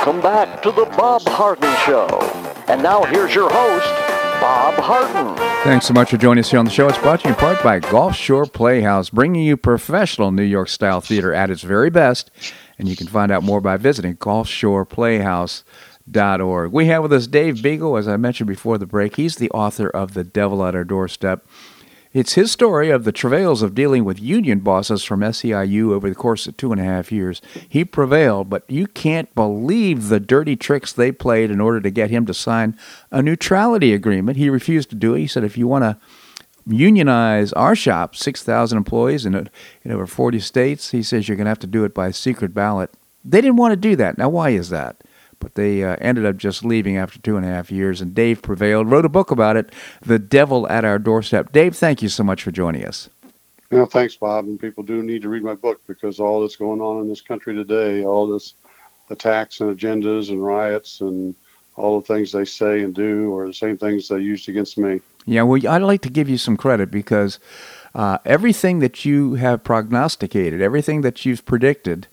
Welcome back to the Bob Harden Show. And now here's your host, Bob Harden. Thanks so much for joining us here on the show. It's brought to you in part by Gulf Shore Playhouse, bringing you professional New York style theater at its very best. And you can find out more by visiting gulfshoreplayhouse.org. We have with us Dave Bego, as I mentioned before the break. He's the author of The Devil at Our Doorstep. It's his story of the travails of dealing with union bosses from SEIU over the course of two and a half years. He prevailed, but you can't believe the dirty tricks they played in order to get him to sign a neutrality agreement. He refused to do it. He said, if you want to unionize our shop, 6,000 employees in, in over 40 states, he says you're going to have to do it by secret ballot. They didn't want to do that. Now, why is that? But they uh, ended up just leaving after two and a half years, and Dave prevailed, wrote a book about it, The Devil at Our Doorstep. Dave, thank you so much for joining us. You know, thanks, Bob. And people do need to read my book because all that's going on in this country today, all this attacks and agendas and riots and all the things they say and do are the same things they used against me. Yeah, well, I'd like to give you some credit because uh, everything that you have prognosticated, everything that you've predicted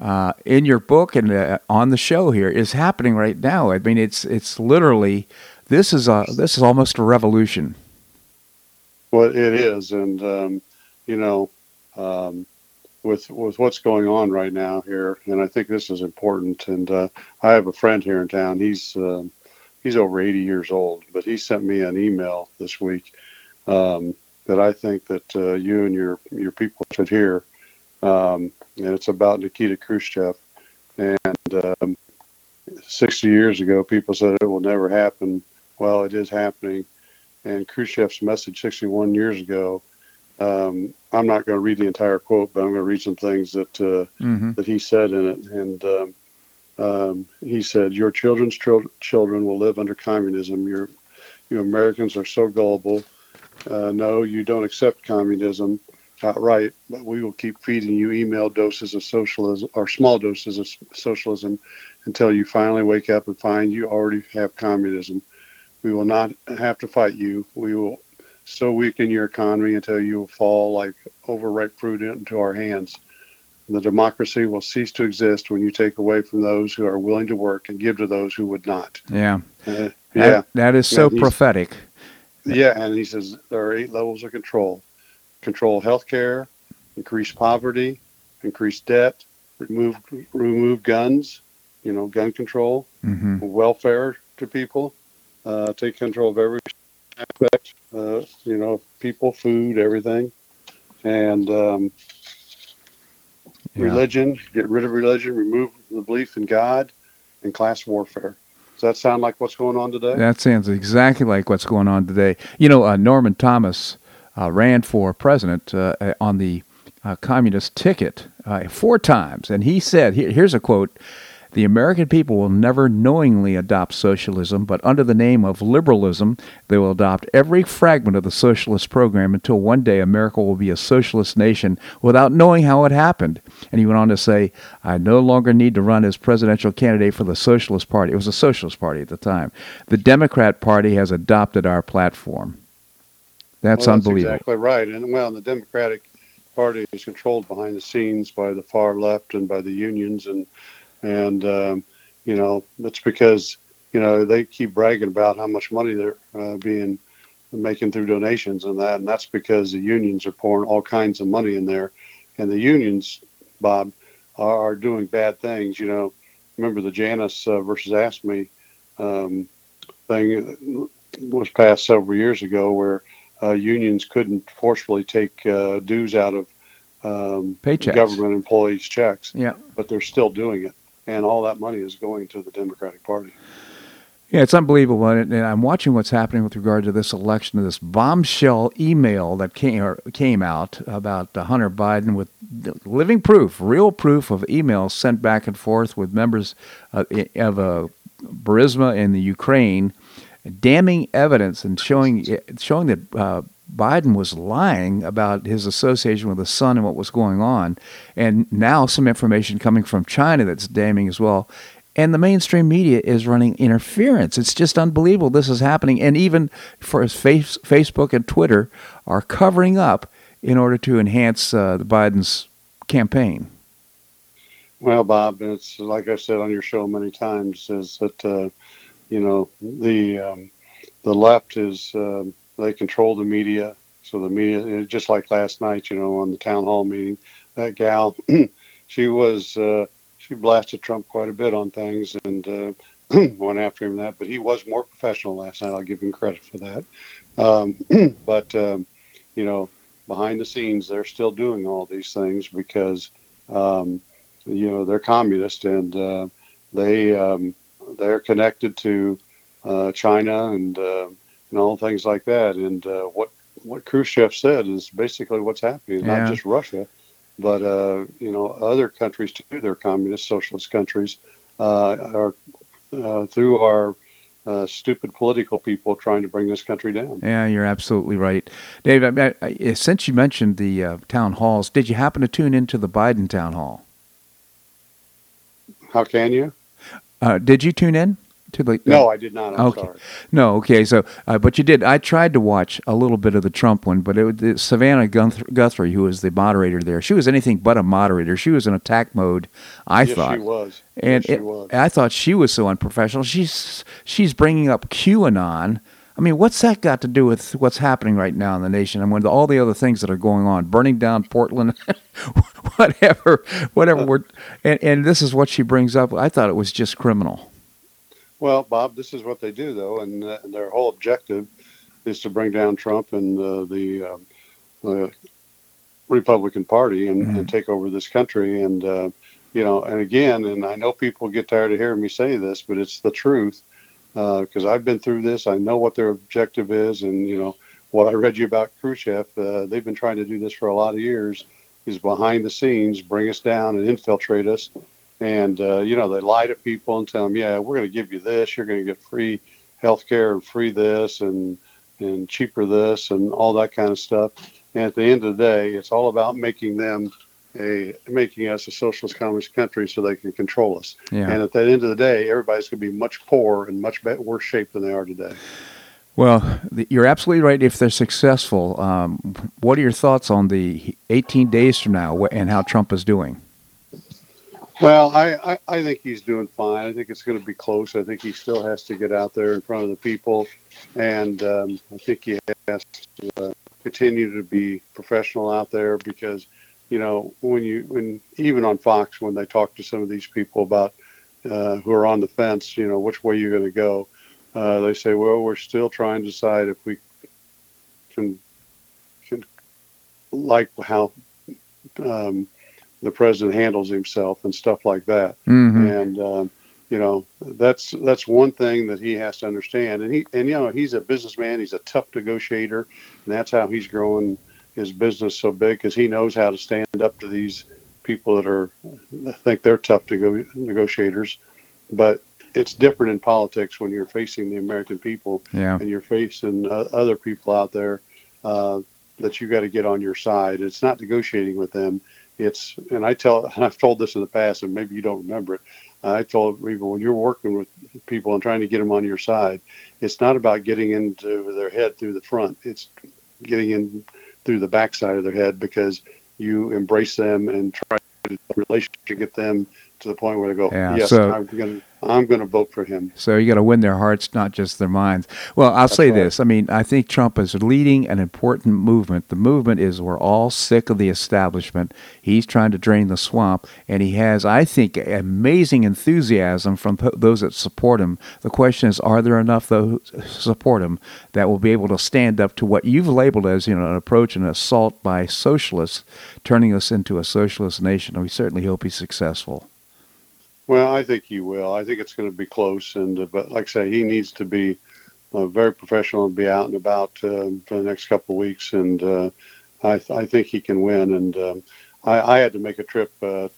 uh, in your book and uh, on the show here is happening right now. I mean, it's it's literally this is a this is almost a revolution. Well, it is, and um, you know, um, with with what's going on right now here, and I think this is important. And uh, I have a friend here in town. He's uh, he's over 80 years old, but he sent me an email this week um, that I think that uh, you and your your people should hear. And it's about Nikita Khrushchev. And um, 60 years ago, people said it will never happen. Well, it is happening. And Khrushchev's message 61 years ago um, I'm not going to read the entire quote, but I'm going to read some things that uh, mm-hmm. that he said in it. And um, um, he said, "Your children's children will live under communism. Your you Americans are so gullible. Uh, no, you don't accept communism outright, but we will keep feeding you email doses of socialism or small doses of socialism until you finally wake up and find you already have communism. We will not have to fight you. We will so weaken your economy until you fall like overripe fruit into our hands. The democracy will cease to exist when you take away from those who are willing to work and give to those who would not. Yeah. Uh, yeah. That, that is so prophetic. Yeah, and he says there are eight levels of control control health care, increase poverty, increase debt, remove remove guns, you know, gun control, mm-hmm. welfare to people, uh, take control of every aspect, uh, you know, people, food, everything, and um, yeah. religion. Get rid of religion, remove the belief in God, and class warfare. Does that sound like what's going on today? That sounds exactly like what's going on today. You know, uh, Norman Thomas ran for president uh, on the uh, communist ticket uh, four times, and he said, here, here's a quote. The American people will never knowingly adopt socialism, but under the name of liberalism, they will adopt every fragment of the socialist program until one day America will be a socialist nation without knowing how it happened. And he went on to say, I no longer need to run as presidential candidate for the Socialist Party. It was a Socialist Party at the time. The Democrat Party has adopted our platform. That's well, unbelievable. exactly right. And well, the Democratic Party is controlled behind the scenes by the far left and by the unions and and um, you know that's because you know they keep bragging about how much money they're uh, being making through donations and that, and that's because the unions are pouring all kinds of money in there, and the unions, Bob, are, are doing bad things. You know, remember the Janus uh, versus AFSCME um, thing was passed several years ago, where uh, unions couldn't forcefully take uh, dues out of um, Paychecks. government employees' checks. Yeah, but they're still doing it and all that money is going to the Democratic Party. Yeah, it's unbelievable, and I'm watching what's happening with regard to this election. This bombshell email that came came out about Hunter Biden with living proof, real proof of emails sent back and forth with members of, of uh, Burisma in the Ukraine, damning evidence and showing showing that uh, Biden was lying about his association with the son and what was going on. And now some information coming from China that's damning as well. And the mainstream media is running interference. It's just unbelievable this is happening. And even for face, Facebook and Twitter are covering up in order to enhance uh, Biden's campaign. Well, Bob, it's like I said on your show many times, is that uh, you know the um, the left is um, they control the media. So the media, just like last night, you know, on the town hall meeting, that gal, [CLEARS THROAT] she was uh, she blasted Trump quite a bit on things and uh, [CLEARS THROAT] went after him that. But he was more professional last night. I'll give him credit for that. Um, [CLEARS THROAT] but um, you know, behind the scenes, they're still doing all these things because um, you know they're communist and uh, they um, they're connected to uh, China and uh, and all things like that. And uh, what what Khrushchev said is basically what's happening. Yeah. Not just Russia, but uh, you know other countries too. They're communist socialist countries uh, are uh, through our uh, stupid political people trying to bring this country down. Yeah, you're absolutely right, Dave. I, I, since you mentioned the uh, town halls, did you happen to tune into the Biden town hall? How can you? Uh, did you tune in? to the? No, I did not. I'm okay. sorry. No, okay. So, uh, but you did. I tried to watch a little bit of the Trump one, but it, it, Savannah Guthrie, who was the moderator there, she was anything but a moderator. She was in attack mode. I yes, thought she was. and yes, it, was. I thought she was so unprofessional. She's she's bringing up QAnon. I mean, what's that got to do with what's happening right now in the nation? and with all the other things that are going on, burning down Portland, [LAUGHS] whatever, whatever. We're, and, and this is what she brings up. I thought it was just criminal. Well, Bob, this is what they do, though, and, uh, and their whole objective is to bring down Trump and uh, the, um, the Republican Party and, mm-hmm. and, take over this country. And uh, you know, and again, and I know people get tired of hearing me say this, but it's the truth because uh, I've been through this. I know what their objective is, and you know what I read you about Khrushchev. Uh, they've been trying to do this for a lot of years. Is behind the scenes, bring us down and infiltrate us and uh, you know they lie to people and tell them, yeah, we're going to give you this, you're going to get free health care and free this and and cheaper this and all that kind of stuff. And at the end of the day, it's all about making them a making us a socialist communist country so they can control us. Yeah. And at the end of the day, everybody's going to be much poorer and much better, worse shape than they are today. Well, you're absolutely right. If they're successful, um, what are your thoughts on the 18 days from now and how Trump is doing? Well, I, I, I, think he's doing fine. I think it's going to be close. I think he still has to get out there in front of the people, and um, I think he has to uh, continue to be professional out there because, you know, when you when even on Fox when they talk to some of these people about uh, who are on the fence, you know, which way you're going to go, uh, they say, well, we're still trying to decide if we can can like how. Um, the president handles himself and stuff like that. Mm-hmm. And um, you know that's that's one thing that he has to understand. And he and you know he's a businessman. He's a tough negotiator, and that's how he's growing his business so big because he knows how to stand up to these people that are I think they're tough to go negotiators. But it's different in politics when you're facing the American people yeah. and you're facing uh, other people out there uh, that you got to get on your side. It's not negotiating with them it's and I tell and [LAUGHS] I've told this in the past, and maybe you don't remember it. I told people when you're working with people and trying to get them on your side, it's not about getting into their head through the front. It's getting in through the backside of their head because you embrace them and try to relationship get them to the point where they go, yeah, yes, so, I'm going to I'm going to vote for him. So you got to win their hearts, not just their minds. Well, I'll That's say right. this. I mean, I think Trump is leading an important movement. The movement is we're all sick of the establishment. He's trying to drain the swamp, and he has, I think, amazing enthusiasm from those that support him. The question is, are there enough those support him that will be able to stand up to what you've labeled as, you know, an approach, an assault by socialists, turning us into a socialist nation? And we certainly hope he's successful. Well, I think he will. I think it's going to be close, and uh, but like I say, he needs to be uh, very professional and be out and about uh, for the next couple of weeks, and uh, I, th- I think he can win. And um, I, I, had to make a trip uh,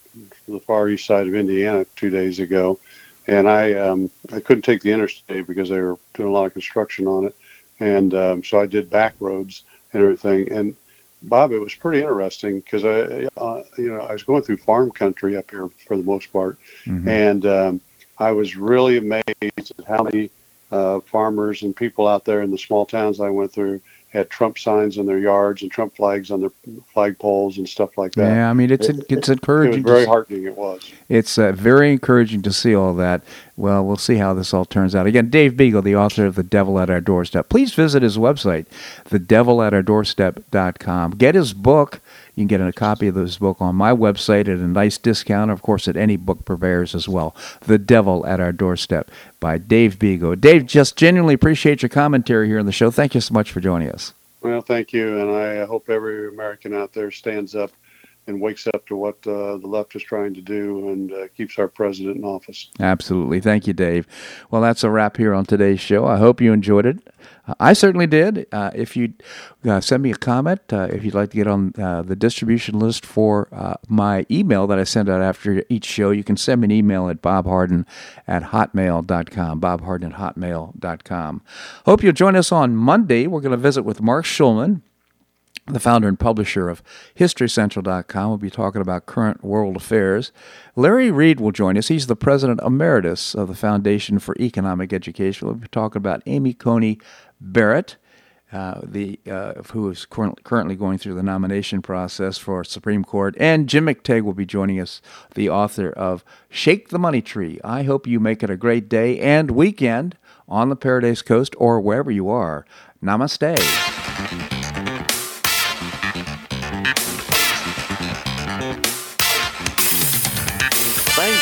to the far east side of Indiana two days ago, and I um, I couldn't take the interstate because they were doing a lot of construction on it, and um, so I did back roads and everything, and Bob, it was pretty interesting because I, uh, you know, I was going through farm country up here for the most part, mm-hmm. and um, I was really amazed at how many uh, farmers and people out there in the small towns I went through had Trump signs in their yards and Trump flags on their flag poles and stuff like that. Yeah, I mean it's it, it's encouraging. It was very heartening. It was. It's uh, very encouraging to see all that. Well, we'll see how this all turns out. Again, Dave Bego, the author of The Devil at Our Doorstep. Please visit his website, thedevilatourdoorstep.com. Get his book. You can get a copy of this book on my website at a nice discount, of course, at any book purveyors as well. The Devil at Our Doorstep by Dave Bego. Dave, just genuinely appreciate your commentary here on the show. Thank you so much for joining us. Well, thank you, and I hope every American out there stands up and wakes up to what uh, the left is trying to do and uh, keeps our president in office. Absolutely. Thank you, Dave. Well, that's a wrap here on today's show. I hope you enjoyed it. I certainly did. Uh, if you uh, send me a comment, uh, if you'd like to get on the distribution list for my email that I send out after each show, you can send me an email at bobharden at hotmail.com. Bobharden at hotmail.com. Hope you'll join us on Monday. We're going to visit with Marc Schulman the founder and publisher of HistoryCentral.com. We'll be talking about current world affairs. Larry Reed will join us. He's the president emeritus of the Foundation for Economic Education. We'll be talking about Amy Coney Barrett, uh, the uh, who is currently going through the nomination process for Supreme Court, and Jim McTague will be joining us, the author of Shake the Money Tree. I hope you make it a great day and weekend on the Paradise Coast or wherever you are. Namaste.